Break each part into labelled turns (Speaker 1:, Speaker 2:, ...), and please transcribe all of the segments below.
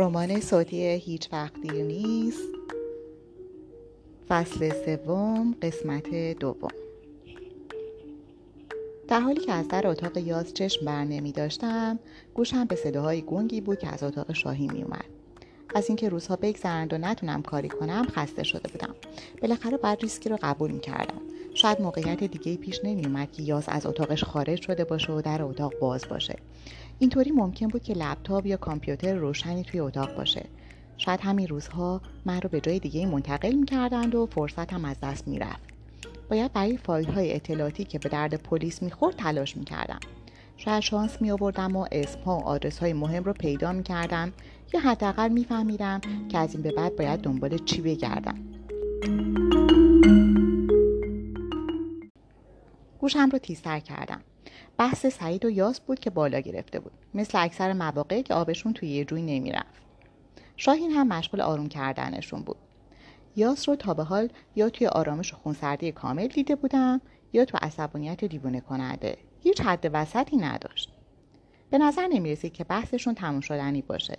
Speaker 1: رمان صوتی هیچ وقت دیر نیست. فصل سوم قسمت دوم. در حالی که از در اتاق یاز چشم بر نمی داشتم گوشم به صداهای گنگی بود که از اتاق شاهی می اومد. از اینکه روزها بگذرند و نتونم کاری کنم خسته شده بودم. بالاخره باید ریسکی رو قبول می کردم شاید موقعیت دیگه پیش نمی اومد که یاز از اتاقش خارج شده باشه و در اتاق باز باشه. اینطوری ممکن بود که لپتاپ یا کامپیوتر روشنی توی اتاق باشه. شاید همین روزها من رو به جای دیگه منتقل می‌کردند و فرصتم از دست می‌رفت. باید برای فایل های اطلاعاتی که به درد پلیس می‌خورد تلاش می‌کردم. شاید شانس می آوردم و اسم ها و آدرس های مهم رو پیدا می کردم یا حداقل میفهمیدم که از این به بعد باید دنبال چی بگردم. گوشم رو تیزتر کردم. بحث سعید و یاس بود که بالا گرفته بود. مثل اکثر مواقع که آبشون توی یه جوی نمی‌رفت. شاهین هم مشغول آروم کردنشون بود. یاس رو تا به حال یا توی آرامش و خونسردی کامل دیده بودم یا تو عصبانیت دیوونه کننده. هیچ حد وسطی نداشت. به نظر نمی‌رسید که بحثشون تموم شدنی باشه.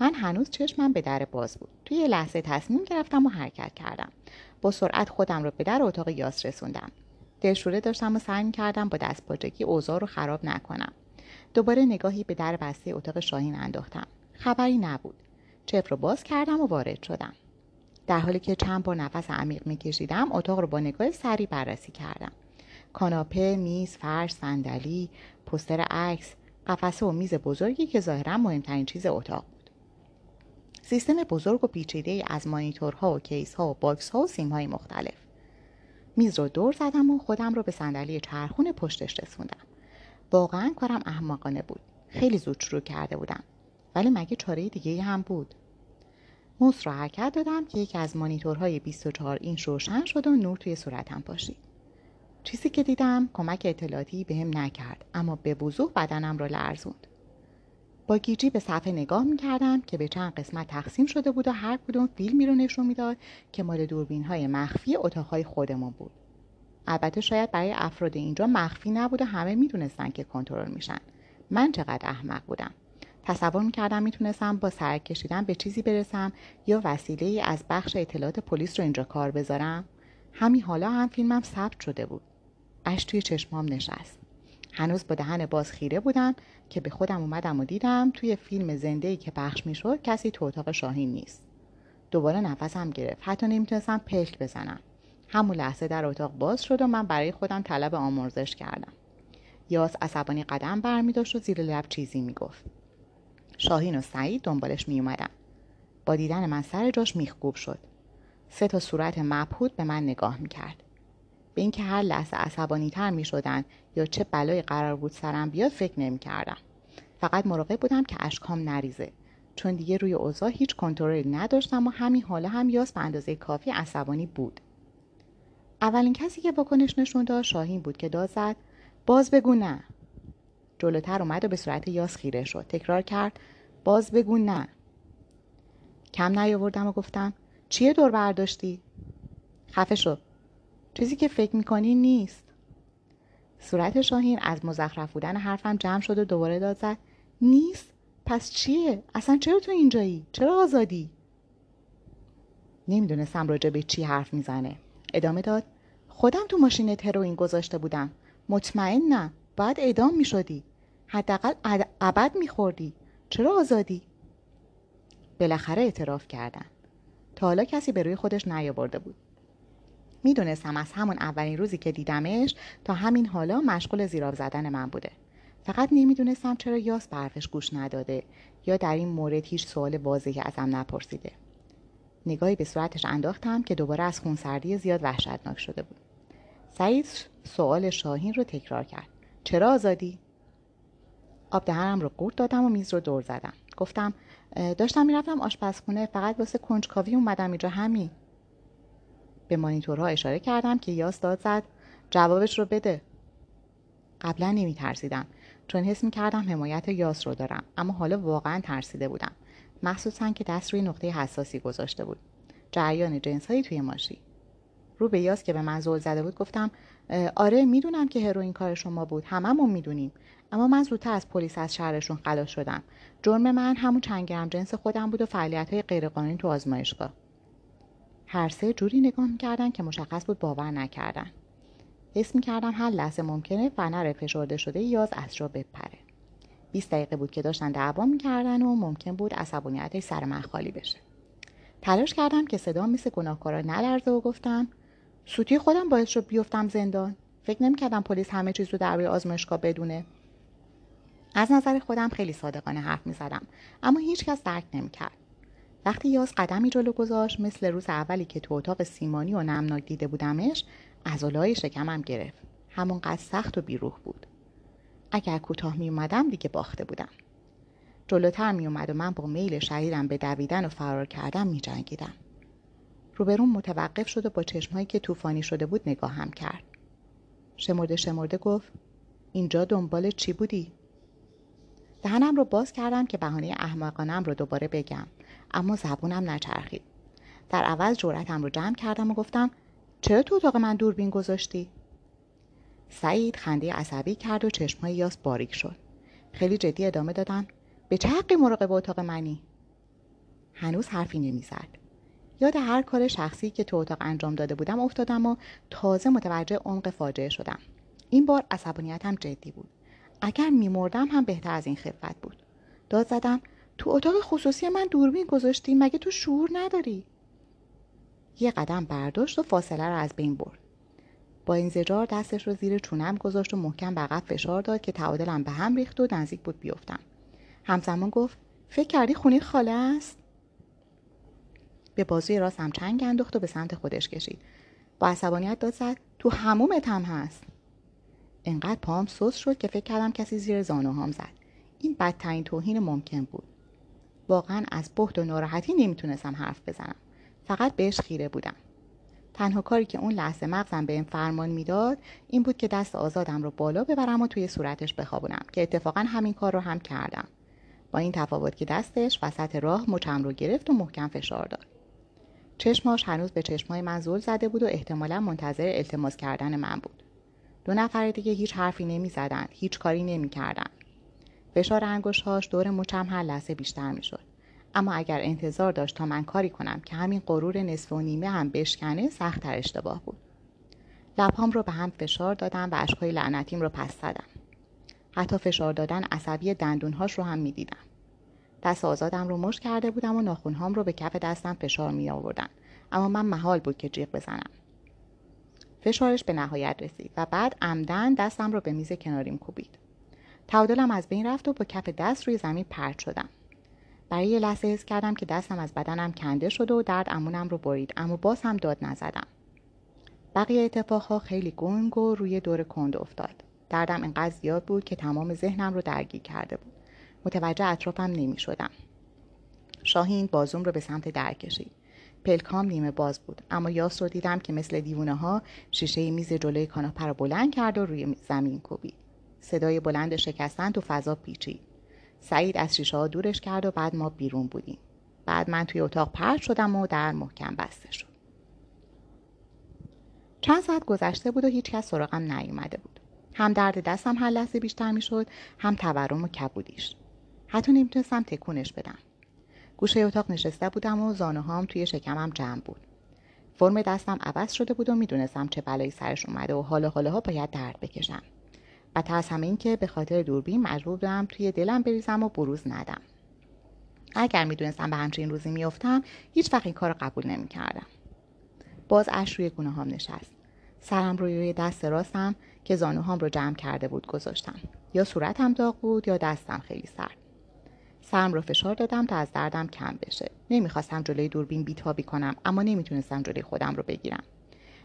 Speaker 1: من هنوز چشمم به در باز بود. توی لحظه تصمیم گرفتم و حرکت کردم. با سرعت خودم رو به در اتاق یاس رسوندم. دلشوره داشتم و سعی کردم با دست پاچگی اوضاع رو خراب نکنم. دوباره نگاهی به در بسته اتاق شاهین انداختم. خبری نبود. چپ رو باز کردم و وارد شدم. در حالی که چند بار نفس عمیق میکشیدم اتاق رو با نگاه سری بررسی کردم. کاناپه میز فرش صندلی پستر عکس قفسه و میز بزرگی که ظاهرا مهمترین چیز اتاق بود. سیستم بزرگ و پیچیده از مانیتورها و کیس ها و باکس ها و سیم های مختلف. میز رو دور زدم و خودم رو به صندلی چرخون پشتش رسوندم. واقعا کارم احمقانه بود. خیلی زود شروع کرده بودم. ولی مگه چاره دیگه هم بود؟ موس را حرکت دادم که یکی از مانیتورهای 24 اینچ روشن شد و نور توی صورتم پاشید. چیزی که دیدم کمک اطلاعاتی بهم نکرد اما به وضوح بدنم را لرزوند. با گیجی به صفحه نگاه می‌کردم که به چند قسمت تقسیم شده بود و هر کدوم فیلمی رو نشون می‌داد که مال دوربین های مخفی اتاقهای خودمون بود. البته شاید برای افراد اینجا مخفی نبود و همه می‌دونستن که کنترل میشن. من چقدر احمق بودم. تصور می‌کردم می‌تونستم با سرک کشیدن به چیزی برسم یا وسیله ای از بخش اطلاعات پلیس رو اینجا کار بذارم. همین حالا هم فیلمم ثبت شده بود. اش توی چشمام نشست. هنوز با دهن باز خیره بودم که به خودم اومدم و دیدم توی فیلم زنده ای که پخش می‌شد کسی تو اتاق شاهین نیست. دوباره نفسم گرفت. حتی نمی‌تونستم پلک بزنم. همون لحظه در اتاق باز شد و من برای خودم طلب آمرزش کردم. یاس عصبانی قدم برمیداشت و زیر لب چیزی می‌گفت. شاهین و سعید دنبالش میومدن با دیدن من سر جاش میخکوب شد. سه تا صورت مبهوت به من نگاه می‌کرد. به اینکه هر لحظه عصبانی تر می شدن یا چه بلایی قرار بود سرم بیاد فکر نمی کردم. فقط مراقب بودم که اشکام نریزه. چون دیگه روی اوضاع هیچ کنترلی نداشتم و همین حالا هم یاس به اندازه کافی عصبانی بود. اولین کسی که واکنش نشون داد شاهین بود که داد زد باز بگو نه. جلوتر اومد و به صورت یاس خیره شد. تکرار کرد باز بگو نه. کم نیاوردم و گفتم چیه دور برداشتی؟ خفه شو. چیزی که فکر می‌کنی نیست. صورت شاهین از مزخرف بودن حرفم جمع شد و دوباره داد زد. نیست؟ پس چیه؟ اصلا چرا تو اینجایی؟ چرا آزادی؟ نمی‌دونستم راجع به چی حرف می‌زنه. ادامه داد. خودم تو ماشین هروئین گذاشته بودم. مطمئنم. باید اعدام می‌شدی. حداقل ابد میخوردی. چرا آزادی؟ بالاخره اعتراف کردن. تا حالا کسی به روی خودش نیاورده بود. می‌دونستم از همون اولین روزی که دیدمش تا همین حالا مشغول زیراب زدن من بوده. فقط نمی‌دونستم چرا یاس برفش گوش نداده یا در این مورد هیچ سوال واضحی ازم نپرسیده. نگاهی به صورتش انداختم که دوباره از خونسردی زیاد وحشتناک شده بود. سعید سوال شاهین رو تکرار کرد. چرا آزادی؟ آب دهنم رو قورت دادم و میز رو دور زدم. گفتم داشتم می‌رفتم آشپزخونه فقط واسه کنجکاوی اومدم اینجا همین. به مانیتورها اشاره کردم که یاس داد زد. جوابش رو بده. قبلا نمی ترسیدم چون حس می کردم حمایت یاس رو دارم اما حالا واقعا ترسیده بودم. مخصوصا که دست روی نقطه حساسی گذاشته بود. جریان جنس هایی توی ماشی رو به یاس که به من زل زده بود گفتم آره می‌دونم که هروئین کار شما بود. هممون می‌دونیم. اما من زودتر از پلیس از شهرشون خلاص شدم. جرم من همون چند گرم جنس خودم بود و فعالیت های غیرقانونی تو آزمایشگاه. هر سه جوری نگاه می‌کردن که مشخص بود باور نکردن. حس می‌کردم هر لحظه ممکنه فنر فشرده شده یاز از جا بپره. 20 دقیقه بود که داشتن دعوا می‌کردن و ممکن بود عصبانیتش سر من خالی بشه. تلاش کردم که صدا مثل گناهکارا نلرزه و گفتم سوتی خودم باعث شد بیفتم زندان. فکر نمی‌کردم پلیس همه چیز رو درباره آزمایشگاه بدونه. از نظر خودم خیلی صادقانه حرف می‌زدم اما هیچکس درک نمی‌کرد. وقتی یاز قدمی جلو گذاشت مثل روز اولی که تو اتاق سیمانی و نمناک دیده بودمش عضلای شکمم گرفت همونقدر سخت و بیروح بود اگر کوتاه می اومدم دیگه باخته بودم جلوتر می اومد و من با میل شدیدم به دویدن و فرار کردم می جنگیدم. روبرون متوقف شد و با چشمهایی که طوفانی شده بود نگاهم کرد. شمرده شمرده گفت اینجا دنبال چی بودی؟ دهنم رو باز کردم که بهانه احمقانم رو دوباره بگم اما زبونم نچرخید. در عوض جورتم رو جمع کردم و گفتم چرا تو اتاق من دوربین گذاشتی؟ سعید خنده عصبی کرد و چشمهای یاس باریک شد. خیلی جدی ادامه دادم به چه حقی مراقب اتاق منی هنوز حرفی نمی‌زد یاد هر کار شخصی که تو اتاق انجام داده بودم افتادم و تازه متوجه عمق فاجعه شدم این بار عصبانیتم جدی بود اگر میمردم هم بهتر از این خفت بود داد زدم تو اتاق خصوصی من دوربین گذاشتی مگه تو شعور نداری؟ یه قدم برداشت و فاصله رو از بین برد. با این زجار دستش رو زیر چونم گذاشت و محکم به فشار داد که تعادلم به هم ریخت و نزدیک بود بیفتم. همزمان گفت فکر کردی خونه خاله است؟ به بازوی راستم چنگ انداخت و به سمت خودش کشید. با عصبانیت داد زد تو همومت هم هست. انقدر پام سوس شد که فکر کردم کسی زیر زانوهام زد. این بدترین توهین ممکن بود. واقعا از بحت و ناراحتی نمی‌تونستم حرف بزنم فقط بهش خیره بودم تنها کاری که اون لحظه مغزم به این فرمان می‌داد این بود که دست آزادم رو بالا ببرم و توی صورتش بخوابونم که اتفاقا همین کار رو هم کردم با این تفاوت که دستش وسط راه مچم رو گرفت و محکم فشار داد چشماش هنوز به چشمای من زل زده بود و احتمالا منتظر التماس کردن من بود دو نفر دیگه هیچ حرفی نمی زدن. هیچ کاری نمی کردن. فشار انگشتهاش دور مچم هر لحظه بیشتر می شد. اما اگر انتظار داشت تا من کاری کنم که همین غرور نصف و نیمه هم بشکنه سختتر اشتباه بود. لبهام رو به هم فشار دادم و اشکهای لعنتیم رو پس زدم. حتی فشار دادن عصبی دندونهاش رو هم می‌دیدم. دست آزادم رو مشت کرده بودم و ناخونهام رو به کف دستم فشار می آوردن اما من محال بود که جیغ بزنم. فشارش به نهایت رسید و بعد عمدن دستم رو به میز کناریم کوبید. تعادلم از بین رفت و با کف دست روی زمین پرت شدم برای یه لحظه حس کردم که دستم از بدنم کنده شده و درد امونم رو برید اما باز هم داد نزدم بقیه اتفاقها خیلی گنگ و روی دور کند افتاد دردم انقدر زیاد بود که تمام ذهنم رو درگیر کرده بود متوجه اطرافم نمی شدم. شاهین بازوم رو به سمت در کشید. پلکام نیمه باز بود اما یاس رو دیدم که مثل دیوونه ها شیشه میز جلوی کاناپه رو بلند کرد و روی زمین کوبید. صدای بلند شکستن تو فضا پیچید. سعید از شیشه ها دورش کرد و بعد ما بیرون بودیم. بعد من توی اتاق پرد شدم و در محکم بسته شد. چند ساعت گذشته بود و هیچکس سراغم نیومده بود. هم درد دستم هر لحظه بیشتر می‌شد هم تورم و کبودیش حتی نمی‌تونستم تکونش بدم گوشه اتاق نشسته بودم و زانوهام توی شکمم جمع بود فرم دستم عوض شده بود و می‌دونستم چه بلایی سرش اومده و حالا حالا ها باید درد بکشم و از همه این که به خاطر دوربین مجبور بودم توی دلم بریزم و بروز ندم. اگر می‌دونستم به همچین روزی میافتم هیچ وقت این کار رو قبول نمی‌کردم. باز اش روی گونه هم نشست. سرم روی روی دست راستم که زانوهام رو جمع کرده بود گذاشتم. یا صورتم داغ بود یا دستم خیلی سرد. سرم رو فشار دادم تا از دردم کم بشه. نمی‌خواستم جلوی دوربین بیتابی کنم اما نمی‌تونستم جلوی خودم رو بگیرم.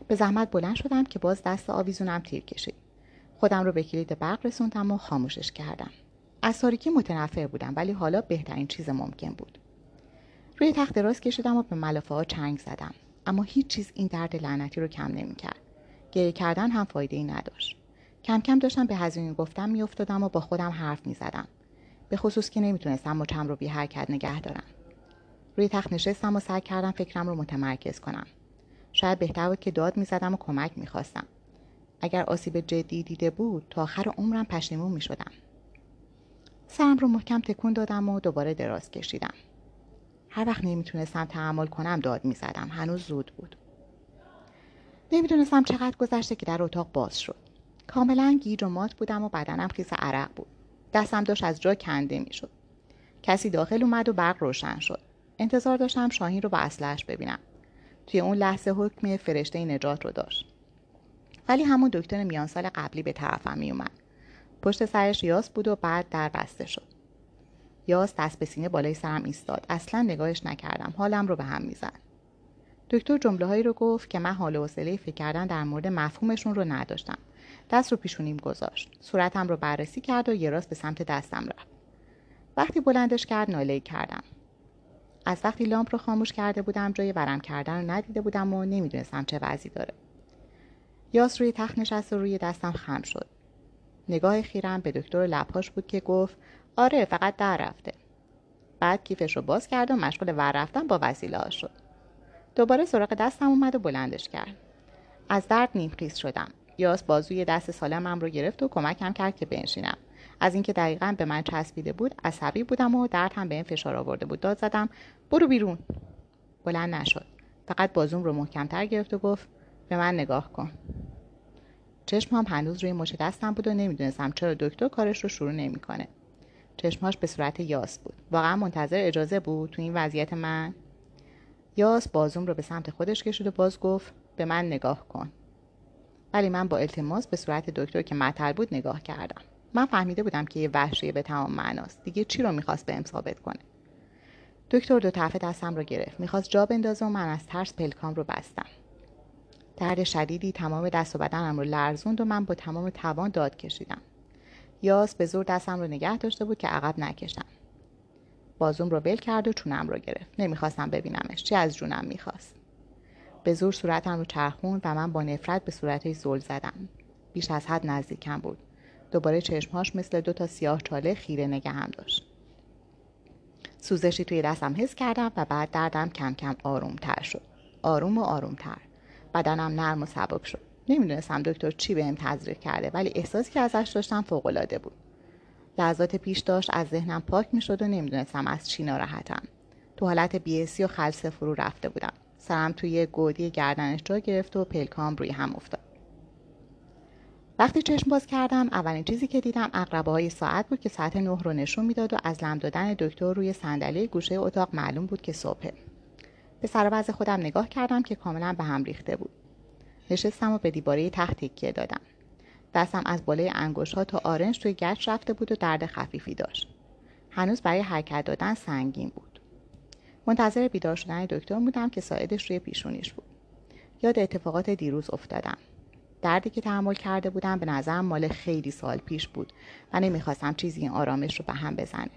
Speaker 1: به زحمت بلند شدم که باز دست آویزونم تیر کشید. خودم رو به کلید برق رسوندم و خاموشش کردم. از تاریکی متنفر بودم ولی حالا بهترین چیز ممکن بود. روی تخت دراز کشیدم و به ملافه ها چنگ زدم. اما هیچ چیز این درد لعنتی رو کم نمی‌کرد. گریه کردن هم فایده ای نداشت. کم کم داشتم به هزینه گفتم میافتادم و با خودم حرف می‌زدم. به خصوص که نمی‌تونستم مچم رو بی حرکت نگه دارم. روی تخت نشستم و سعی کردم فکرم رو متمرکز کنم. شاید بهتر بود که داد می‌زدم و کمک می‌خواستم. اگر آسیب جدی دیده بود تا آخر عمرم پشیمون می‌شدم. سرم رو محکم تکون دادم و دوباره دراز کشیدم. هر وقت نمی‌تونستم تحمل کنم داد می‌زدم. هنوز زود بود. نمی‌دونستم چقدر گذشته که در اتاق باز شد. کاملا گیج و مات بودم و بدنم خیس عرق بود. دستم داشت از جا کنده می‌شد. کسی داخل اومد و برق روشن شد. انتظار داشتم شاهین رو با اصلش ببینم. توی اون لحظه حکم فرشته نجات رو داشت. ولی همون دکتر میان سال قبلی به طرفم میومد. پشت سرش یاس بود و بعد در بسته شد. یاس دست به سینه بالای سرم ایستاد. اصلا نگاهش نکردم. حالم رو به هم می‌زد. دکتر جمله هایی رو گفت که من حال و حوصله فکر کردن در مورد مفهومشون رو نداشتم. دست رو پیشونیم گذاشت. صورتم رو بررسی کرد و یه راست به سمت دستم رفت. وقتی بلندش کرد ناله کردم. از وقتی لامپ رو خاموش کرده بودم جای ورم کردن رو ندیده بودم و نمی‌دونستم چه وضعی داره. یاس روی تخت نشست و روی دستم خم شد. نگاه خیرم به دکتر لبهاش بود که گفت آره فقط در رفته. بعد کیفش رو باز کرد و مشغول ور رفتن با وسیله شد. دوباره سراغ دستم اومد و بلندش کرد. از درد نیمخیز شدم. یاس بازوی دست سالمم رو گرفت و کمکم کرد که بنشینم. از اینکه دقیقا به من چسبیده بود عصبی بودم و درد هم به این فشار آورده بود. داد زدم برو بیرون. بلند نشد. فقط بازوم رو محکمتر گرفت و گفت به من نگاه کن. چشمام هنوز روی مچ دستم بود و نمی‌دونستم چرا دکتر کارش رو شروع نمی‌کنه. چشماش به صورت یاس بود. واقعا منتظر اجازه بود تو این وضعیت من؟ یاس بازوم رو به سمت خودش کشید و باز گفت به من نگاه کن. ولی من با التماس به صورت دکتر که مطل بود نگاه کردم. من فهمیده بودم که یه وحشیه به تمام معناست. دیگه چی رو می‌خواست بهم ثابت کنه؟ دکتر دو طرف دستم رو گرفت. می‌خواست جا بندازه و من از ترس پلکام رو بستم. درد شدیدی تمام دست و بدنم رو لرزوند و من با تمام توان داد کشیدم. یاس به زور دستم رو نگه داشته بود که عقب نکشم. بازوم رو بل کرد و چونم رو گرفت. نمی‌خواستم ببینمش. چی از جونم می‌خواست؟ به زور صورتم رو چرخون و من با نفرت به صورتش زل زدم. بیش از حد نزدیکم بود. دوباره چشمهاش مثل دو تا سیاه چاله خیره هم داشت. سوزشی توی دستم حس کردم و بعد دردم کم کم آروم تر شد. آروم و آروم تر بدنم نرم و سبک شد. نمی‌دونستم دکتر چی بهم تزریق کرده ولی احساسی که ازش داشتم فوقالعاده بود. لحظات پیش داشت از ذهنم پاک می‌شد و نمی‌دونستم از چی ناراحتم. تو حالت بیاسی و خلصه فرو رفته بودم. سرم توی گودی گردنش جا گرفت و پلکام روی هم افتاد. وقتی چشم باز کردم اولین چیزی که دیدم اقربه های ساعت بود که ساعت نه رو نشون می‌داد و از لم دادن دکتر روی صندلی گوشه اتاق معلوم بود که صبحه. به سر خودم نگاه کردم که کاملا به هم ریخته بود. نشستم و به دیواره تخت تکیه دادم. دستم از بالای انگوش ها تا آرنج توی گچ رفته بود و درد خفیفی داشت. هنوز برای حرکت دادن سنگین بود. منتظر بیدار شدن دکتر بودم که ساعدش روی پیشونیش بود. یاد اتفاقات دیروز افتادم. دردی که تحمل کرده بودم به نظرم مال خیلی سال پیش بود و نمی‌خواستم چیزی این آرامش رو به هم بزنه.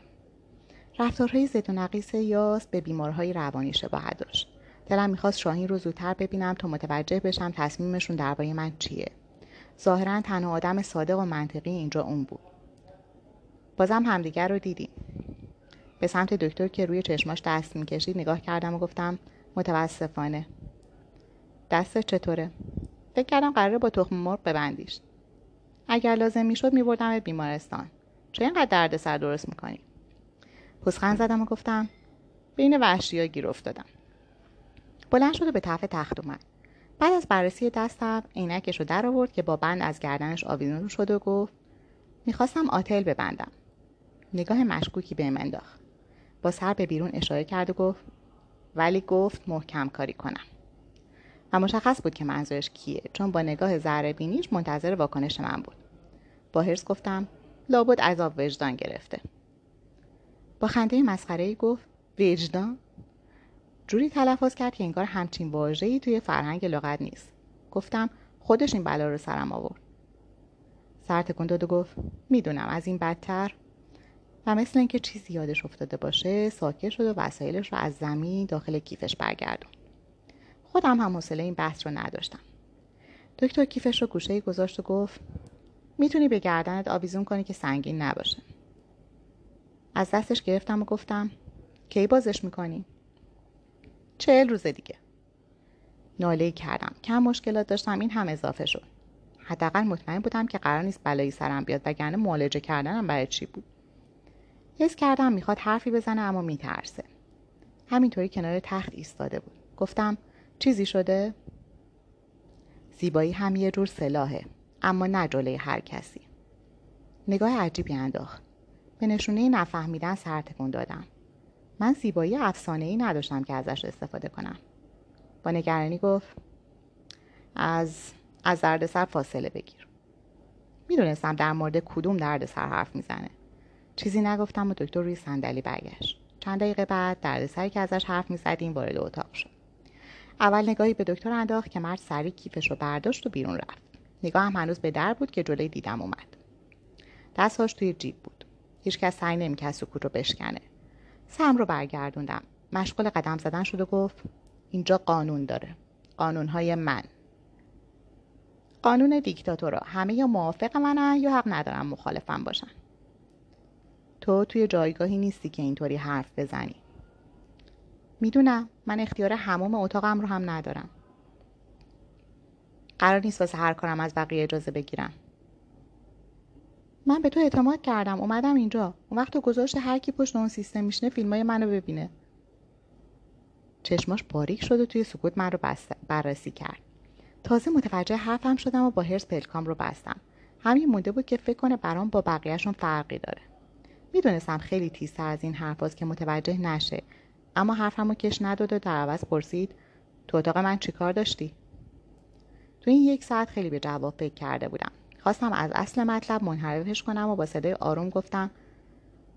Speaker 1: رفتارهای زد و نقیس یاس به بیمارهای روانی شباهت داشت. دلم می‌خواست شاهین رو زودتر ببینم تا متوجه بشم تصمیمشون درباره من چیه. ظاهرا تنها آدم صادق و منطقی اینجا اون بود. بازم همدیگر رو دیدیم. به سمت دکتر که روی چشماش دست می‌کشید نگاه کردم و گفتم متاسفانه. دستت چطوره؟ فکر کردم قراره با تخم مرغ ببندیش. اگر لازم می‌شد میبردم بیمارستان. چه اینقدر درد سر درست می‌کنی؟ پوزخند زدم و گفتم بین وحشی ها گیر افتادم. بلند شده به طرف تخت اومد. بعد از بررسی دستم عینکش رو در آورد که با بند از گردنش آویزون شد و گفت می‌خواستم آتل ببندم. نگاه مشکوکی به انداخت. با سر به بیرون اشاره کرد و گفت ولی گفت محکم کاری کنم. و مشخص بود که منظورش کیه چون با نگاه ذره بینیش منتظر واکنش من بود. با هرس گفتم لابد عذاب وجدان گرفته. با خنده مسخره گفت وجدان؟ جوری تلفظ کرد که انگار همچین واژه‌ای توی فرهنگ لغت نیست. گفتم خودش این بلا رو سرم آورد. سر تکون داد و گفت می‌دونم از این بدتر. و مثل اینکه چیزی یادش افتاده باشه ساکت شد و وسایلش رو از زمین داخل کیفش برگردون خودم هم حوصله این بحث رو نداشتم. دکتر کیفش رو گوشه گذاشت و گفت می‌تونی به گردنت آویزون کنی که سنگین نباشه. از دستش گرفتم و گفتم کی بازش می‌کنی؟ چهل روز دیگه. ناله کردم. کم مشکلات داشتم این هم اضافه شد. حداقل مطمئن بودم که قرار نیست بلایی سرم بیاد وگرنه معالجه کردنم برای چی بود. حس کردم می‌خواد حرفی بزنه اما میترسه. همینطوری کنار تخت ایستاده بود. گفتم چیزی شده؟ زیبایی هم یه جور سلاحه اما نه جلوی هر کسی. نگاه عجیبی انداخت. به نشونه نفهمیدن سر تکون دادم. من زیبایی افسانه ای نداشتم که ازش استفاده کنم. با نگرانی گفت از از دردسر فاصله بگیر. می‌دونستم در مورد کدوم دردسر حرف می‌زنه. چیزی نگفتم و دکتر روی صندلی برگشت. چند دقیقه بعد دردسری که ازش حرف می‌زدیم وارد اتاق شد. اول نگاهی به دکتر انداخت که مرد سری کیفش رو برداشت و بیرون رفت. نگاهم هنوز به در بود که جلوی دیدم اومد. دستهاش توی جیب بود. هیچکس سعی نمی‌کرد سکوت رو بشکنه. سم رو برگردوندم. مشغول قدم زدن شد و گفت اینجا قانون داره. قانونهای من. قانون دیکتاتورا. همه یا موافق منن یا حق ندارم مخالفم باشن. تو توی جایگاهی نیستی که اینطوری حرف بزنی. می‌دونم من اختیار هموم اتاقم رو هم ندارم. قرار نیست واسه هر کارم از بقیه اجازه بگیرم. من به تو اعتماد کردم. اومدم اینجا. اون وقت تو هر کی پشت اون سیستم میشنه فیلمای منو ببینه. چشماش باریک شد و توی سکوت من رو بررسی کرد. تازه متوجه حرفم شدم و با هرس پلکام رو بستم. همین مونده بود که فکر کنه برام با بقیهشون فرقی داره. می‌دونستم خیلی تیزتر از این حرفاست که متوجه نشه. اما حرفم رو کش نداد و در عوض پرسید تو اتاق من چیکار داشتی؟ تو این یک ساعت خیلی به جواب فکر کرده بودم. خواستم از اصل مطلب منحرفش کنم و با صدای آروم گفتم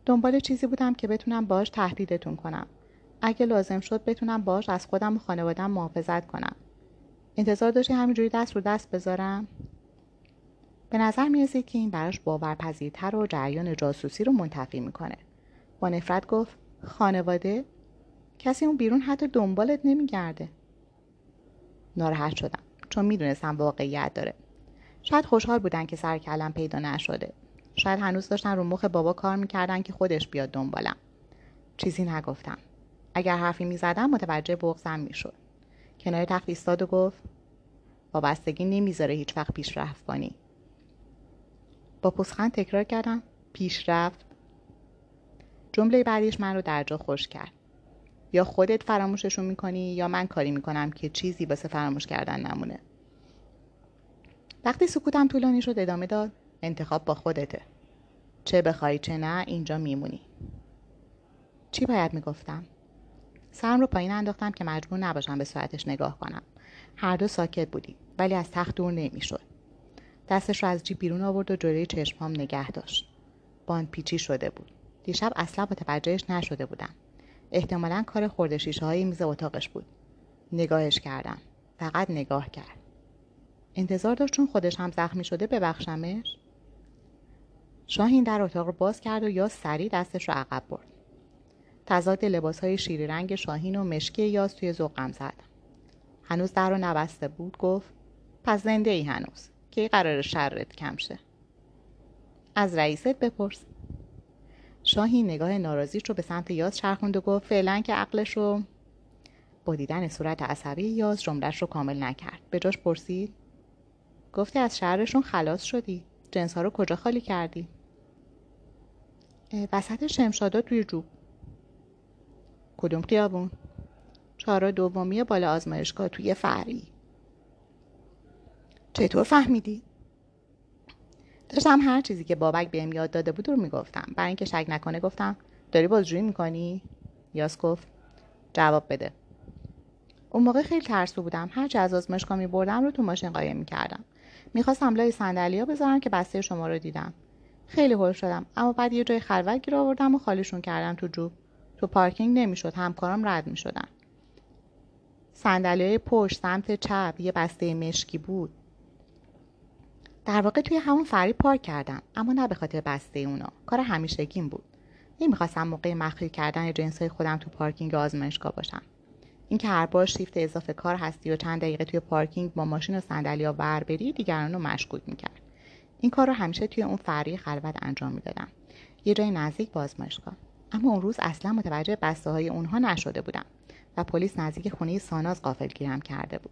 Speaker 1: دنبال چیزی بودم که بتونم باش تهدیدتون کنم. اگه لازم شد بتونم باش از خودم و خانوادم محافظت کنم. انتظار داشتی همینجوری دست رو دست بذارم؟ به نظر می‌رسه که این براش باورپذیرتر و جریان جاسوسی رو منتفی می‌کنه. با نفرت گفت خانواده؟ کسی اون بیرون حتی دنبالت نمیگرده. ناراحت شدم چون می‌دونستم واقعیت داره. شاید خوشحال بودن که سر کلم پیدا نشده. شاید هنوز داشتن رو مخ بابا کار می‌کردن که خودش بیاد دنبالم. چیزی نگفتم. اگر حرفی می‌زدم متوجه بغزم می‌شد. کنار تخت ایستاد و گفت وابستگی نمی‌ذاره هیچ وقت پیشرفت کنی. با پوسخند تکرار کردم پیشرفت؟ جمله بعدیش من رو در جا خوش کرد. یا خودت فراموششون می‌کنی یا من کاری می‌کنم که چیزی واسه فراموش کردن نمونه. وقتی سکوتم طولانی شد ادامه داد انتخاب با خودته. چه بخوای چه نه اینجا میمونی. چی باید می‌گفتم؟ سرم رو پایین انداختم که مجبور نباشم به صورتش نگاه کنم. هر دو ساکت بودیم ولی از تخت دور نمی‌شد. دستش رو از جیب بیرون آورد و جلوی چشمام نگه داشت. باند پیچی شده بود. دیشب اصلا متوجهش نشده بودم. احتمالا کار خورده شیشه های میز اتاقش بود. نگاهش کردم. فقط نگاه کرد. انتظار داشت چون خودش هم زخمی شده ببخشمش؟ شاهین در اتاق باز کرد و یا سری دستش رو عقب برد. تضاد لباس های شیری رنگ شاهین و مشکی یاز توی ذوقم زد. هنوز در رو نبسته بود گفت پس زنده ای هنوز. کی قرار شرت کم شه؟ از رئیست بپرس. شاهین نگاه ناراضیش رو به سمت یاز چرخوند و گفت فعلا که عقلش رو با دیدن صورت عصبی یاز جملش رو کامل نکرد. به جاش پرسید گفتی از شهرشون خلاص شدی. جنس ها رو کجا خالی کردی؟ وسط شمشادا توی جوب. کدوم خیابون؟ چهار دومی بالا آزمایشگاه توی فری چطور فهمیدی؟ داشتم هر چیزی که بابک بهم یاد داده بود رو می‌گفتم. برای اینکه شک نکنه گفتم داری بازجویی می‌کنی؟ یاس گفت جواب بده. اون موقع خیلی ترسو بودم. هرچی از آزمایشگاه میبردم رو تو ماشین قایم می‌کردم. می‌خواستم لای صندلیا بذارم که بسته شما رو دیدم. خیلی هول شدم اما بعد یه جای خلوت گیر آوردم و خالیشون کردم تو جوب. تو پارکینگ نمی‌شد همکارم رد می‌شدن. صندلی پشت سمت چپ یه بسته مشکی بود. در واقع توی همون فری پارک کردم اما نه به خاطر بسته اونا. کار همیشگیم بود. نمی‌خواستم موقع مخفی کردن جنسای خودم تو پارکینگ آزمایشگاه باشم. اینکه هر بار شیفت اضافه کار هستی و چند دقیقه توی پارکینگ با ماشین و صندلیا ور بری دیگران رو مشکوک می‌کرد. این کار رو همیشه توی اون فری خلوت انجام می‌دادم. یه جای نزدیک با آزمایشگاه اما اون روز اصلا متوجه بسته های اونها نشده بودم و پلیس نزدیک خونه ساناز قافل گیرم کرده بود.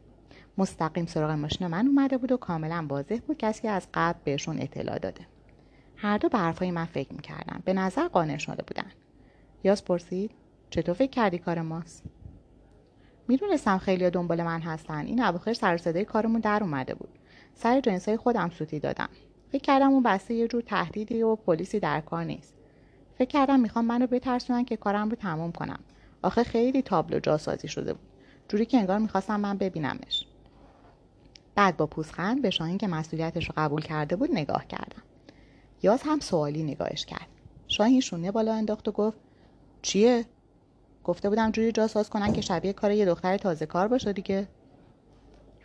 Speaker 1: مستقیم سراغ ماشین من اومده بود و کاملا واضح بود کسی از قبل بهشون اطلاع داده. هر دو به حرفای من فکر می‌کردن. به نظر قانع شده بودن. یاس پرسید چطور فکر کردی کار ماست؟ می‌دونستم خیلی دنبال من هستن. این اواخر سر صدای کارمون در اومده بود. سر جنسای خودم سوتی دادم. فکر کردم اون بسته یه جور تهدیدی و پلیسی در کار نیست. فکر کردم می‌خوام منو بترسونن که کارم رو تمام کنم. آخه خیلی تابلو جاسازی شده بود. جوری که انگار می‌خواستم من ببینمش. بعد با پوزخند به شاهین که مسئولیتش رو قبول کرده بود نگاه کردم. یاز هم سوالی نگاهش کرد. شاهین شونه بالا انداخت و گفت چیه؟ گفته بودم جوری جاساز کنن که شبیه کار یه دختر تازه کار باشه دیگه.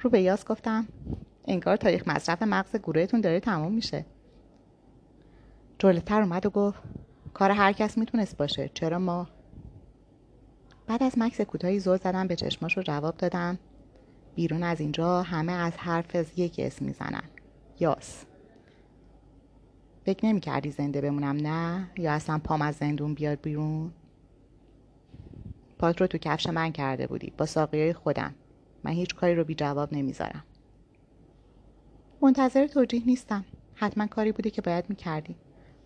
Speaker 1: رو به یاس گفتم انگار تاریخ مصرف مغز گروهتون داره تموم میشه. جلوتر اومد و گفت کار هر کس می‌تونست باشه چرا ما؟ بعد از مکس کوتاهی زور زدم به چشماش رو جواب دادم بیرون از اینجا همه از حرف از یک اسم می‌زنن. یاس. فکر نمی کردی زنده بمونم نه؟ یا اصلا پام از زندون بیاد بیرون؟ پات رو تو کفش من کرده بودی. با ساقیای خودم. من هیچ کاری رو بی جواب نمی‌ذارم. منتظر توجیه نیستم. حتما کاری بودی که باید می‌کردی.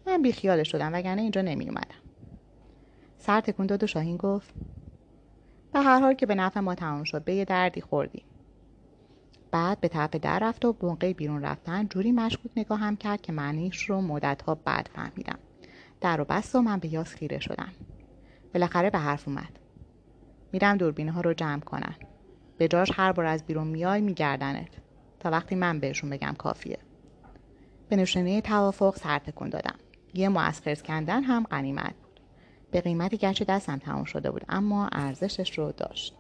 Speaker 1: من بیخیال شدم وگرنه اینجا نمی اومدم سر تکون داد و شاهین گفت به هر حال که به نفع ما تمام شد به یه دردی خوردی بعد به طرف در رفت و موقع بیرون رفتن جوری مشکوک نگاه هم کرد که معنیش رو مدتها بعد فهمیدم. در و بست و من به یاس خیره شدم. بالاخره به حرف اومد. میرم دوربین ها رو جمع کنن. به جاش هر بار از بیرون میای میگردنت. تا وقتی من بهشون بگم کافیه. به نشانه توافق سر تکون دادم. یه معسکر کندن هم قنیمت بود. به قیمتی گرچه دستم تموم شده بود اما ارزشش رو داشت.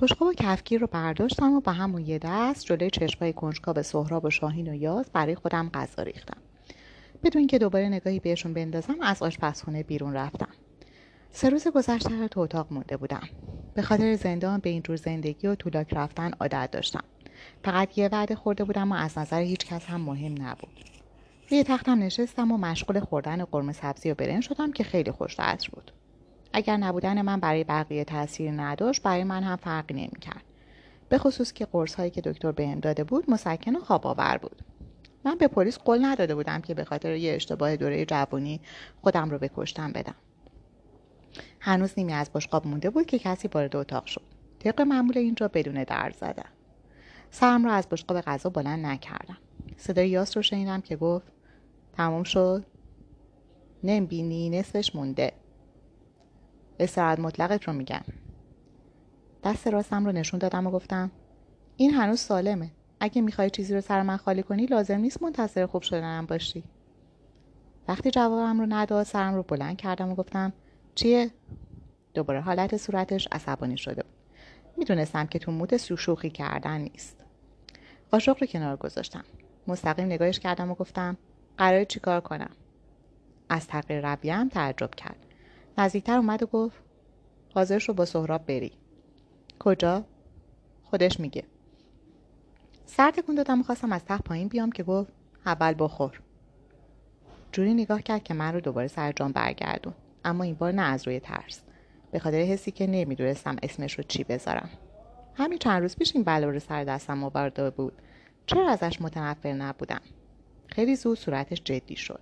Speaker 1: بشقاب و کفگیر رو برداشتم و با همون یه دست جلوی چشمای کنجکاو سهراب و شاهین و یاز برای خودم غذا ریختم. بدون که دوباره نگاهی بهشون بندازم از آشپزخونه بیرون رفتم. سه روز گذشته تو اتاق مونده بودم. به خاطر زندان به اینجور زندگی و طولاک رفتن عادت داشتم. فقط یه وعده خورده بودم و از نظر هیچ کس هم مهم نبود. روی تختم نشستم و مشغول خوردن قرمه سبزی و برنج شدم که خیلی خوش بود. اگر نبودن من برای بقیه تاثیر نداشت برای من هم فرقی نمی‌کرد. به خصوص که قرص هایی که دکتر بهم داده بود مسکن و خواب آور بود. من به پلیس قول نداده بودم که به خاطر یه اشتباه دوره جوانی خودم رو به بدم. هنوز نیمی از بشقاب مونده بود که کسی وارد اتاق شد. طبق معمول اینجا بدون در زدم. سرم را از بشقاب غذا بلند نکردم. صدای یاس رو شنیدم که گفت تمام شد؟ نمی‌بینی؟ نصفش مونده. استراحت مطلقت رو میگم. دست راستم رو نشون دادم و گفتم این هنوز سالمه. اگه می‌خوای چیزی رو سر من خالی کنی لازم نیست منتظر خوب شدنم باشی. وقتی جوابم رو نداد سرم رو بلند کردم و گفتم چیه؟ دوباره حالت صورتش عصبانی شده بود. می‌دونستم که تو مود شوخی کردن نیست. قاشق رو کنار گذاشتم. مستقیم نگاهش کردم و گفتم قرار چیکار کنم؟ از تغییر رویم تعجب کرد. نزدیکتر اومد و گفت حاضر شو با سهراب بری. کجا؟ خودش میگه. سر تکون دادم خواستم از تخت پایین بیام که گفت اول بخور. جوری نگاه کرد که من رو دوباره سر جان برگردون. اما این بار نه از روی ترس. به خاطر حسی که نمی‌دونستم اسمش رو چی بذارم. همین چند روز پیش این بلا رو سر دستم آورده بود. چرا ازش متنفر نبودم؟ خیلی زود صورتش جدی شد.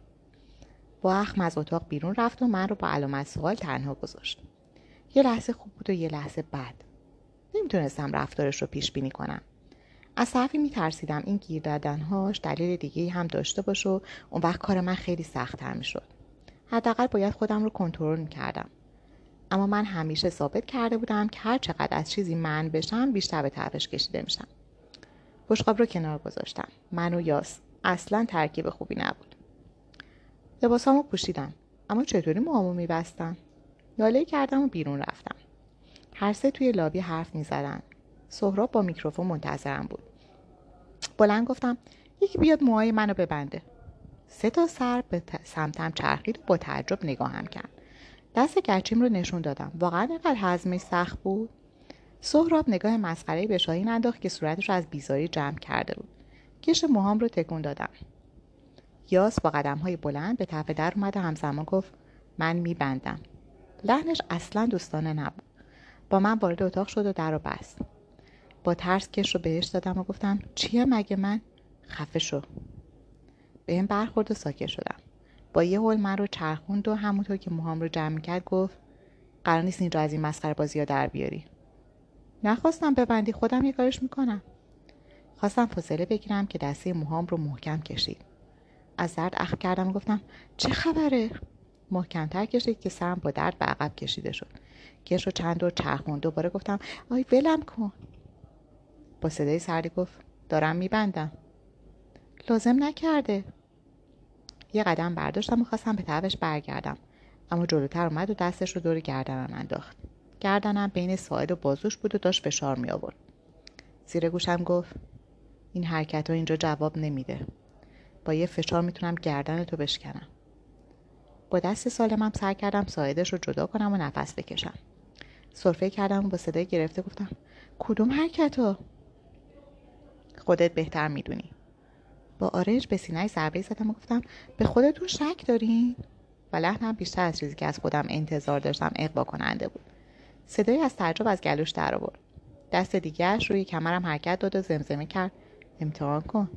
Speaker 1: با اخم از اتاق بیرون رفت و من رو با علامت سوال تنها گذاشت. یه لحظه خوب بود و یه لحظه بد. نمی‌تونستم رفتارش رو پیش بینی کنم. از طرفی میترسیدم این گیر دادنهاش دلیل دیگه هم داشته باشه و اون وقت کار من خیلی سختتر می‌شد. حداقل باید خودم رو کنترل می‌کردم. اما من همیشه ثابت کرده بودم که هر چقدر از چیزی من بشم بیشتر به طرفش کشیده میشم. بشقاب رو کنار گذاشتم. من و یاس. اصلا ترکیب خوبی نبود. لباسامو پوشیدم. اما چطوری موهامو میبستم؟ ناله کردم و بیرون رفتم. هر سه توی لابی حرف می‌زدن. سهراب با میکروفون منتظرم بود. بلند گفتم یکی بیاد موهای منو ببنده. سه تا سر به سمتم چرخید و با تعجب نگاهم کرد. دست گچیم رو نشون دادم. واقعا اینقدر هضمش سخت بود. سهراب نگاه مسخره به شاهین انداخت که صورتش از بیزاری جمع کرده بود. کش موهام رو تکون دادم. یاس با قدم های بلند به طرف در اومد و همزمان گفت من میبندم. لحنش اصلا دوستانه نبود. با من وارد اتاق شد و در رو بست. با ترس کش رو بهش دادم و گفتم چیه مگه من؟ خفه شو. به این برخورد و ساکت شدم. با یه حول من رو چرخوند و همونطور که موهام رو جمع کرد گفت قرار نیست اینجا از این مسخره بازی ها در بیاری. نخواستم ببندی خودم یه کارش می‌کنم. خواستم فاصله بگیرم که دسته موهام رو محکم کشید. از درد اخ کردم و گفتم چه خبره؟ محکمتر کشید که سرم با درد به عقب کشیده شد. کش رو چند دور چرخوند. دوباره گفتم آی ولم کن. با صدای سردی گفت دارم میبندم. لازم نکرده. یه قدم برداشتم و خواستم به طرفش برگردم. اما جلوتر اومد و دستش رو دور گردنم انداخت. گردنم بین ساعد و بازوش بود و داشت فشار می آورد زیر گوشم گفت این حرکت ها اینجا جواب نمیده. با یه فشار می‌تونم گردن تو بشکنم. با دست سالمم سر کردم ساعدش رو جدا کنم و نفس بکشم. صرفه کردم و با صدای گرفته گفتم کدوم حرکت ها؟ خودت بهتر می‌دونی. با آرنج به سینه ضربه زدم و گفتم به خودتون شک دارین؟ و لحنم بیشتر از چیزی که از خودم انتظار داشتم اقوا کننده بود. صدایی از تعجب از گلوش در آورد. دست دیگرش روی کمرم حرکت داد و زمزمه کرد. امتحان کن.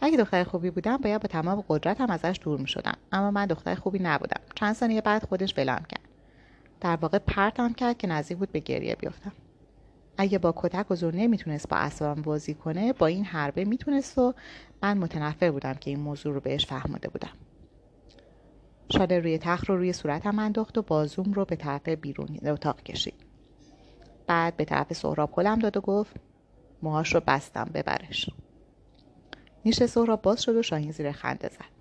Speaker 1: اگه دختر خوبی بودم باید با تمام قدرتم ازش دور می شدم اما من دختر خوبی نبودم. چند ثانیه بعد خودش ولم کرد. در واقع پرتم کرد که نزدیک بود به گریه بیفتم. اگه با کتک و زور نمی‌تونست با اصابم بازی کنه با این حربه می‌تونست و من متنفر بودم که این موضوع رو بهش فهموده بودم. شاده روی تخت رو روی صورتم انداخت و بازوم رو به طرف بیرون اتاق کشید. بعد به طرف سهراب کلم داد و گفت موهاش رو بستم ببرش. نیش سهراب باز شد و شاهین زیر خنده زد.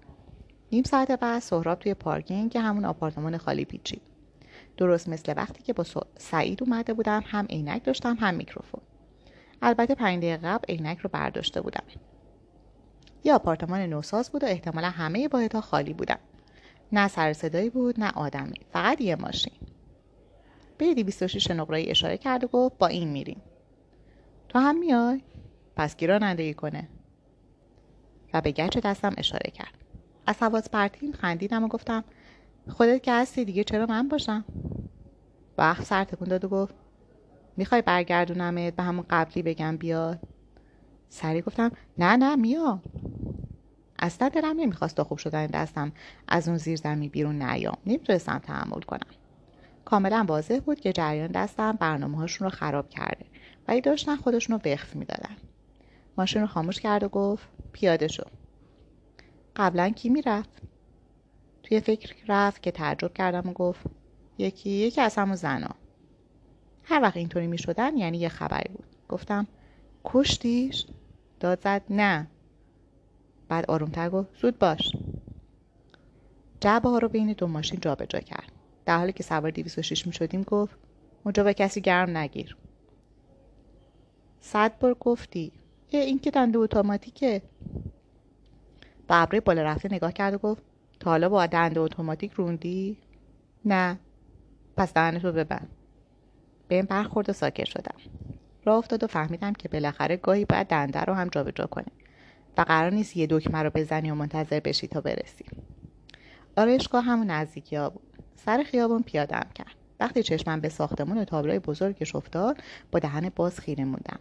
Speaker 1: نیم ساعت بعد سهراب توی پارکینگ که همون آپارتمان خالی پیچید. درست مثل وقتی که با سعید اومده بودم هم عینک داشتم هم میکروفون. البته پنج دقیقه قبل عینک رو برداشته بودم. یه آپارتمان نوساز بود و احتمالا همه واحدها خالی بودن نه سر صدایی بود نه آدمی فقط یه ماشین. به 206 نقره اشاره کرد و گفت با این میریم. تو هم میای؟ پس کی رانندگی کنه. و به گچ دستم اشاره کرد. از حواس پرتیم خندیدم و گفتم خودت که هستی دیگه چرا من باشم؟ وقت سر تکون داد و گفت می‌خوای برگردونمت به همون قبلی بگم بیاد سری گفتم نه نه میا. اصلا دلم نمی‌خواست تا خوب شدن دستم از اون زیر زمین بیرون نیام. نمی‌تونستم تحمل کنم. کاملا واضح بود که جریان دستم برنامه هاشون رو خراب کرده ولی داشتن خودشون رو وقف می‌دادن. ماشین رو خاموش کرد و گفت پیاده شو. قبلا کی می‌رفت؟ توی فکر رفت که تعجب کردم و گفت یکی یکی از همون زنا. هر وقت اینطوری می شدن یعنی یه خبری بود. گفتم کشتیش؟ داد زد نه. بعد آرومتر گفت زود باش. جعبه ها رو بین دو ماشین جابجا کرد. در حالی که سوار 206 می شدیم گفت اونجا به کسی گرم نگیر. صد بار گفتی این که دنده اتوماتیکه. با ابره بالا رفته نگاه کرد و گفت حالا با دنده اتوماتیک روندی؟ نه. پس دهنتو ببند. به این برخورد و ساکت شدم. راه افتاد و فهمیدم که بالاخره گاهی باید دنده رو هم جابجا کنه و قرار نیست یه دکمه رو بزنی و منتظر بشی تا برسی. آرایشگاه همون نزدیکی ها بود. سر خیابون پیادم کرد. وقتی چشمم به ساختمون تابلوی بزرگش افتاد با دهن باز خیره موندم.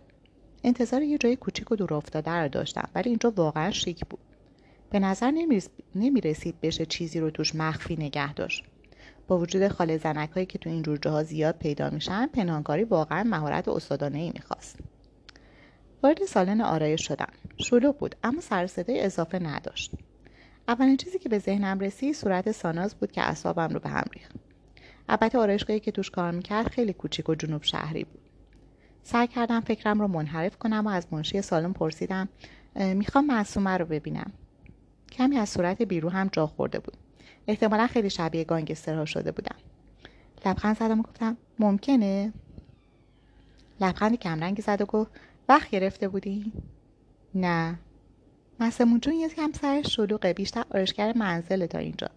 Speaker 1: انتظار یه جای کوچیک و دور افتاده رو داشتم ولی اینجا واقعا شیک بود. به نظر نمی رسید بشه چیزی رو توش مخفی نگه داشت. با وجود خاله زنک هایی که تو این جور جاها زیاد پیدا میشن پنهانکاری واقعا مهارت استادانه ای می‌خواست. وارد سالن آرایش شدم. شلوغ بود اما سر اضافه نداشت. اولین چیزی که به ذهنم رسید صورت ساناز بود که اعصابم رو به هم ریخت. البته آرایشگاهی که توش کار می‌کرد خیلی کوچیک و جنوب شهری بود. سعی کردم فکرم رو منحرف کنم و از منشی سالن پرسیدم می‌خوام معصومه رو ببینم. کمی از صورت بیرو هم جا خورده بود. احتمالا خیلی شبیه گانگسترها شده بودم لبخند زدم و گفتم ممکنه؟ لبخندی کمرنگی زد و گفت وقت گرفته بودی؟ نه. مسمون جون یه کم سرش شلوغه بیشتر آرشگر منزله تا اینجا.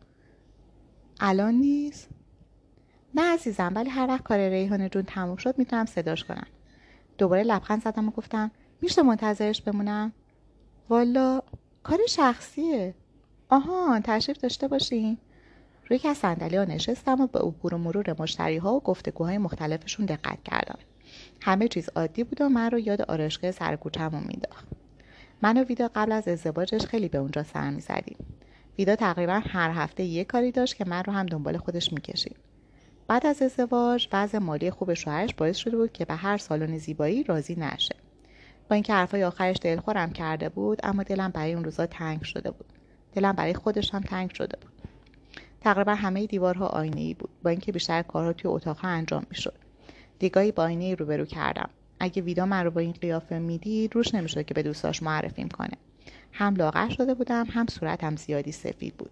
Speaker 1: الان نیست؟ نه عزیزم ولی هر وقت کار ریحانه جون تموم شد می‌تونم صداش کنم. دوباره لبخند زدم و گفتم میشه منتظرش بمونم؟ والا کار شخصیه. آها تشریف داشته باشین. روی که از صندلی ها نشستم و به عبور و مرور مشتری ها و گفتگوهای مختلفشون دقت کردم. همه چیز عادی بود و من رو یاد آرشگاه سرکوچمون مینداخت من و ویدا قبل از ازدواجش خیلی به اونجا سر می‌زدیم. ویدا تقریبا هر هفته یه کاری داشت که من رو هم دنبال خودش می‌کشید. بعد از ازدواج وضع مالی خوب شوهرش باعث شده بود که به هر سالن زیبایی راضی نشه. با اینکه حرفای آخرش دلخورم کرده بود اما دلم برای اون روزا تنگ شده بود. دلم برای خودش هم تنگ شده بود. تقریبا همه دیوارها آینه ای بود. با اینکه بیشتر کارها توی اتاقها انجام می‌شد. دیگاهی با آینه ای روبرو کردم. اگه ویدا من رو با این قیافه می‌دید روش نمی‌شد که به دوستاش معرفیم کنه. هم لاغر شده بودم هم صورتم زیادی سفید بود.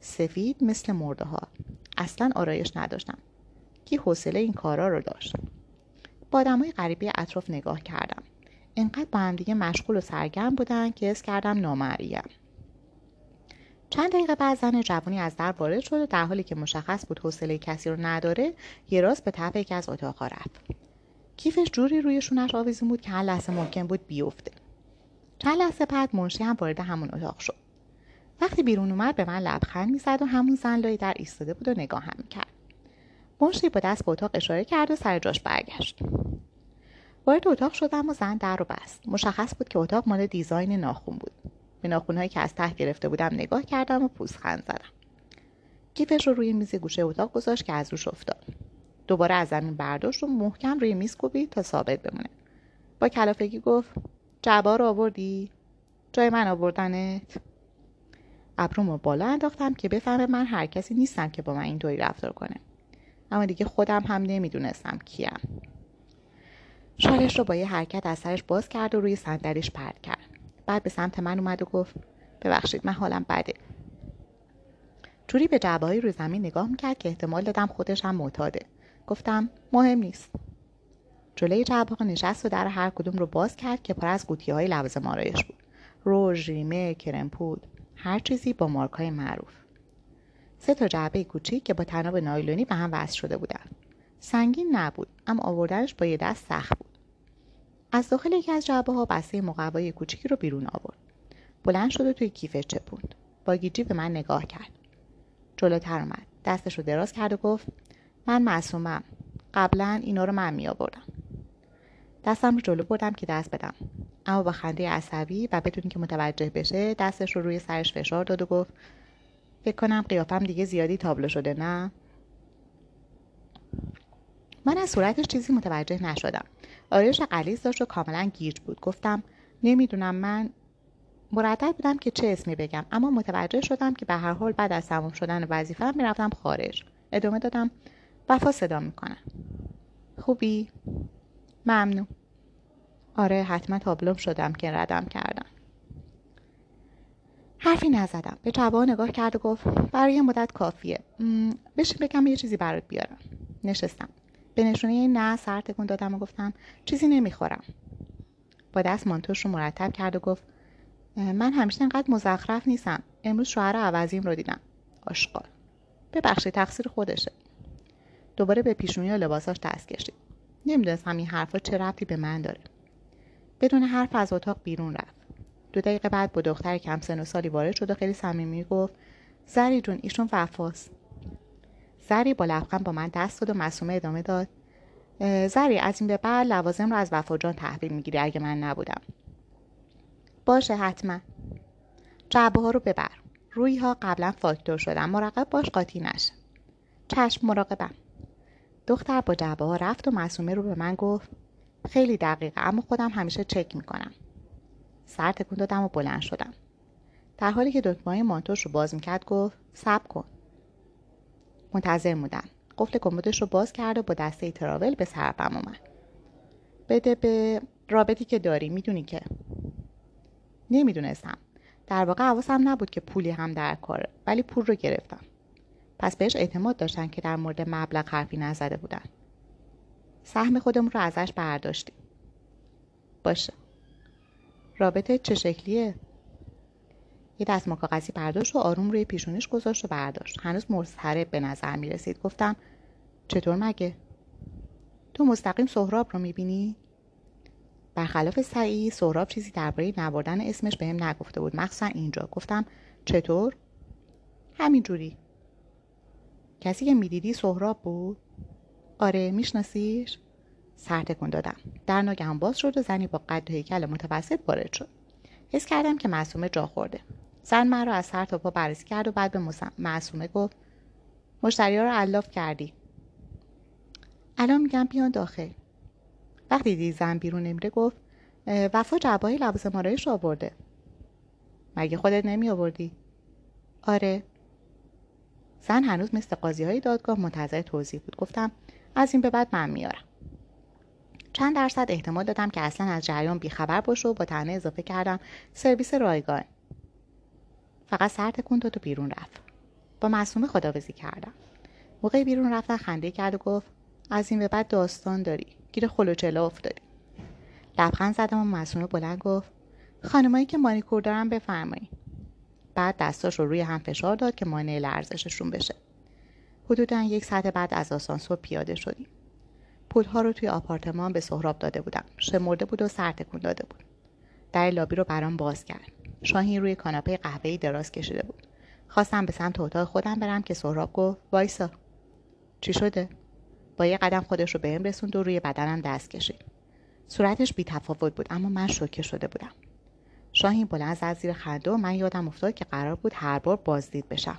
Speaker 1: سفید مثل مرده ها اصلا آرایش نداشتم. کی حوصله این کارا رو داشت؟ با آدمای غریبی اطراف نگاه کردم. انقدر با هم دیگه مشغول و سرگرم بودن که اس کردم نامریم چند دقیقه بعد زن جوانی از در وارد شد و در حالی که مشخص بود حوصله کسی رو نداره یه راست به طرف یکی از اتاقها رفت. کیفش جوری روی شونش آویزون بود که هر لحظه ممکن بود بیفته. چند لحظه بعد منشی هم وارد همون اتاق شد. وقتی بیرون اومد به من لبخند می‌زد و همون زن لای در ایستاده بود و نگاه هم می‌کرد. منشی با دست به اتاق اشاره کرد و سر جاش برگشت. وارد اتاق شدم و زن در رو بست. مشخص بود که اتاق مال دیزاین ناخون بود. به ناخونهایی که از ته گرفته بودم نگاه کردم و پوزخند زدم. کیفش رو روی میز گوشه اتاق گذاشت که از روش افتاد. دوباره از زمین برداشت و محکم روی میز کوبید تا ثابت بمونه. با کلافگی گفت جبا رو آوردی؟ جای من آوردنت؟ ابرومو بالا انداختم که بفهمه من هر کسی نیستم که با من اینطوری رفتار کنه. اما دیگه خودم هم نمی‌دونستم کیم. شالش رو با یه حرکت از سرش باز کرد و روی صندلیش پرد کرد. بعد به سمت من اومد و گفت ببخشید من حالم بده. جوری به جعبه روی زمین نگاه می‌کرد که احتمال دادم خودش هم معتاده. گفتم مهم نیست. جلوی جعبه نشست و در هر کدوم رو باز کرد که پر از قوطی های لوازم آرایش بود. روژ ریمه کرمپود هر چیزی با مارک های معروف. سه تا جعبه کوچیک که با تناب نایلونی به هم وصل شده بودن سنگین نبود اما آوردنش با یه دست سخت بود. از داخل یکی از جعبه ها بسته مقوای کوچیکی رو بیرون آورد. بلند شد و توی کیفش چپوند با گیجی به من نگاه کرد. جلوتر اومد. دستش رو دراز کرد و گفت من معصومم. قبلا اینا رو من می آوردم دستم رو جلو بردم که دست بدم. اما با خنده عصبی و بدون که متوجه بشه دستش رو روی سرش فشار داد و گفت فکر کنم قیافم دیگه زیادی تابلو شده نه؟ من از صورتش چیزی متوجه نشدم. آرایش قلیز داشت و کاملا گیج بود. گفتم نمی‌دونم من مردد بودم که چه اسمی بگم اما متوجه شدم که به هر حال بعد از تمام شدن وظیفه می‌رفتم خارج. ادامه دادم وفا صدا می‌کنم. خوبی؟ ممنون. آره حتما تابلوم شدم که ردم کردم. حرفی نزدم. به جواب نگاه کرد و گفت برای مدت کافیه. بشین بگم یه چیزی برات بیارم. نشستم. به نشونه نه سر تکون دادم و گفتم چیزی نمی‌خورم. با دست مانتوش رو مرتب کرد و گفت من همیشه انقدر مزخرف نیستم. امروز شوهر عوضیم رو دیدم. آشغال. ببخشید تقصیر خودشه. دوباره به پیشونی و لباساش دست کشید. نمی‌دونستم این حرفا چه ربطی به من داره. بدون حرف از اتاق بیرون رفت. دو دقیقه بعد با دختر کم سن و سالی وارد شد و خیلی صمیمی گفت زری جون ایشون وفاست. زری با لبخند با من دست داد و مسومه ادامه داد. زری از این به بعد لوازم رو از وفا جان تحویل می‌گیری اگه من نبودم. باشه حتما. جعبه ها رو ببر. روی ها قبلا فاکتور شدن. مراقب باش قاطی نشه چشم مراقبم. دختر با جعبه ها رفت و مسومه رو به من گفت. خیلی دقیقه اما خودم همیشه چک می‌کنم. سر تکون دادم و بلند شدم. در حالی که دکمه مانتوش رو باز می‌کرد گفت سب کن. منتظر بودم قفل کمدش رو باز کرد و با دسته تراول به سرفم اومد. بده به رابطی که داری می‌دونی که. نمی‌دونستم. در واقع حواسم نبود که پولی هم در کاره ولی پول رو گرفتم. پس بهش اعتماد داشتن که در مورد مبلغ حرفی نزده بودن. سهم خودمون رو ازش برداشتیم. باشه. رابطه چه شکلیه؟ یه دست کاغذی برداشت و آروم روی پیشونیش گذاشت و برداشت. هنوز مضطرب به نظر می رسید گفتم چطور مگه؟ تو مستقیم سهراب رو می‌بینی؟ برخلاف سعی سهراب چیزی درباره نبردن اسمش بهم نگفته بود. مخصوصا اینجا. گفتم چطور؟ همینجوری کسی که می‌دیدی سهراب بود؟ آره میشناسیش؟ سر دادم. در ناگهان باز شد و زنی با قد و هیکل متوسط وارد شد. حس کردم که معصومه جا خورده. زن من رو از سر تا پا بررسی کرد و بعد به معصومه گفت مشتری رو علاف کردی. الان میگم بیان داخل. وقتی دید زن بیرون نمیره گفت وفا جبایی لباس مارایش آورده. مگه خودت نمی آوردی؟ آره. زن هنوز مثل قاضی های دادگاه منتظر توضیح بود. گفتم از این به بعد من میارم. چند درصد احتمال دادم که اصلا از جریان بیخبر باشه و با تنه اضافه کردم سرویس رایگان. فقط سر تکون داد و بیرون رفت. با معصومه خداوزی کردم. موقع بیرون رفتن خنده کرد و گفت از این به بعد داستان داری. گیر خلوچلا افتادی. لبخند زدم و معصومه بلند گفت خانمایی که مانیکور دارن بفرمایید بعد دستاش رو روی هم فشار داد که مانع لرزششون بشه. حدودا یک ساعت بعد از آسانسور پیاده شدیم. پولها رو توی آپارتمان به سهراب داده بودم. شمرده بود و سر تکون داده بود. در لابی رو برام باز کرد. شاهین روی کاناپه قهوه‌ای دراز کشیده بود. خواستم به سمت اتاق خودم برم که سهراب گفت وایسا. چی شده؟ با یه قدم خودش رو بهم رسوند و روی بدنم دست کشید. صورتش بی تفاوت بود اما من شوکه شده بودم. شاهین بلند زد زیر خنده و من یادم افتاد که قرار بود هر بار بازدید بشم.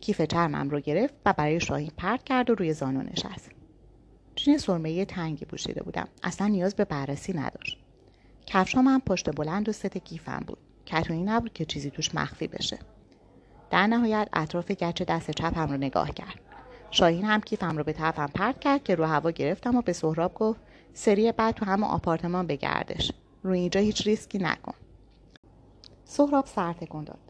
Speaker 1: کیف چرمم رو گرفت و برای شاهین پرت کرد و روی زانو نشست. چین سرمه تنگی پوشیده بودم. اصلا نیاز به بررسی نداشت. کفشام هم پشت بلند و ست کیفم بود. کتونی نبود که چیزی توش مخفی بشه. در نهایت اطراف گچ دست چپم رو نگاه کرد. شاهین هم کیفم رو به طرفم پرت کرد که رو هوا گرفتم و به سهراب گفت سری بعد تو همون آپارتمان بگردش. روی اینجا هیچ ریسکی نکن. سهراب سر تکون داد.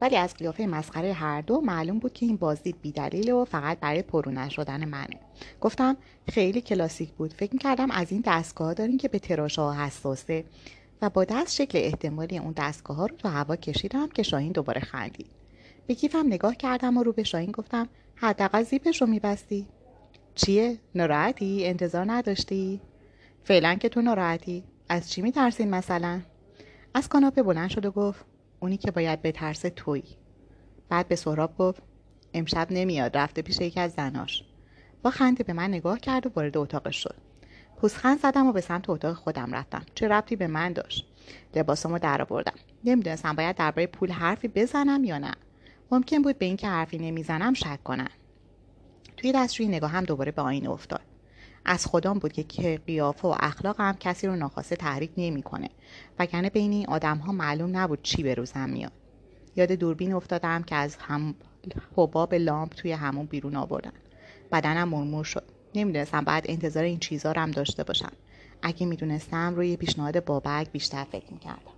Speaker 1: ولی از قیافه مسخره هر دو معلوم بود که این بازدید بیدلیل و فقط برای پررو نشدن منه. گفتم خیلی کلاسیک بود. فکر کردم از این دستگاه دارین که به تراشا حساسه. و با دست شکل احتمالی اون دستگاه ها رو تو هوا کشیدم که شاهین دوباره خندید. به کیفم نگاه کردم و رو به شاهین گفتم حداقل زیپش رو میبستی. چیه؟ ناراحتی؟ انتظار نداشتی؟ فعلا که تو ناراحتی. از چی میترسین مثلا؟ از کاناپه بلند شد و گفت اونی که باید به ترس تویی بعد به سهراب گفت امشب نمیاد رفته پیش یکی از زناش. با خنده به من نگاه کرد و وارد اتاقش شد. پوزخند زدم و به سمت اتاق خودم رفتم. چه ربطی به من داشت؟ لباسمو در آوردم نمی‌دونستم باید درباره پول حرفی بزنم یا نه. ممکن بود به اینکه حرفی نمی‌زنم شک کنم توی دستشویی نگاهم دوباره به آینه افتاد. از خودم بود که قیافه و اخلاق هم کسی رو ناخواسته تحریک نمی‌کنه. وگرنه بین این آدم ها معلوم نبود چی به روزم میاد. یاد دوربین افتادم که از هم حباب لامپ توی همون بیرون آوردن. بدنم مرمور شد. نمی‌دونستم بعد انتظار این چیزا رو هم داشته باشم. اگه می‌دونستم روی پیشنهاد بابک بیشتر فکر می‌کردم.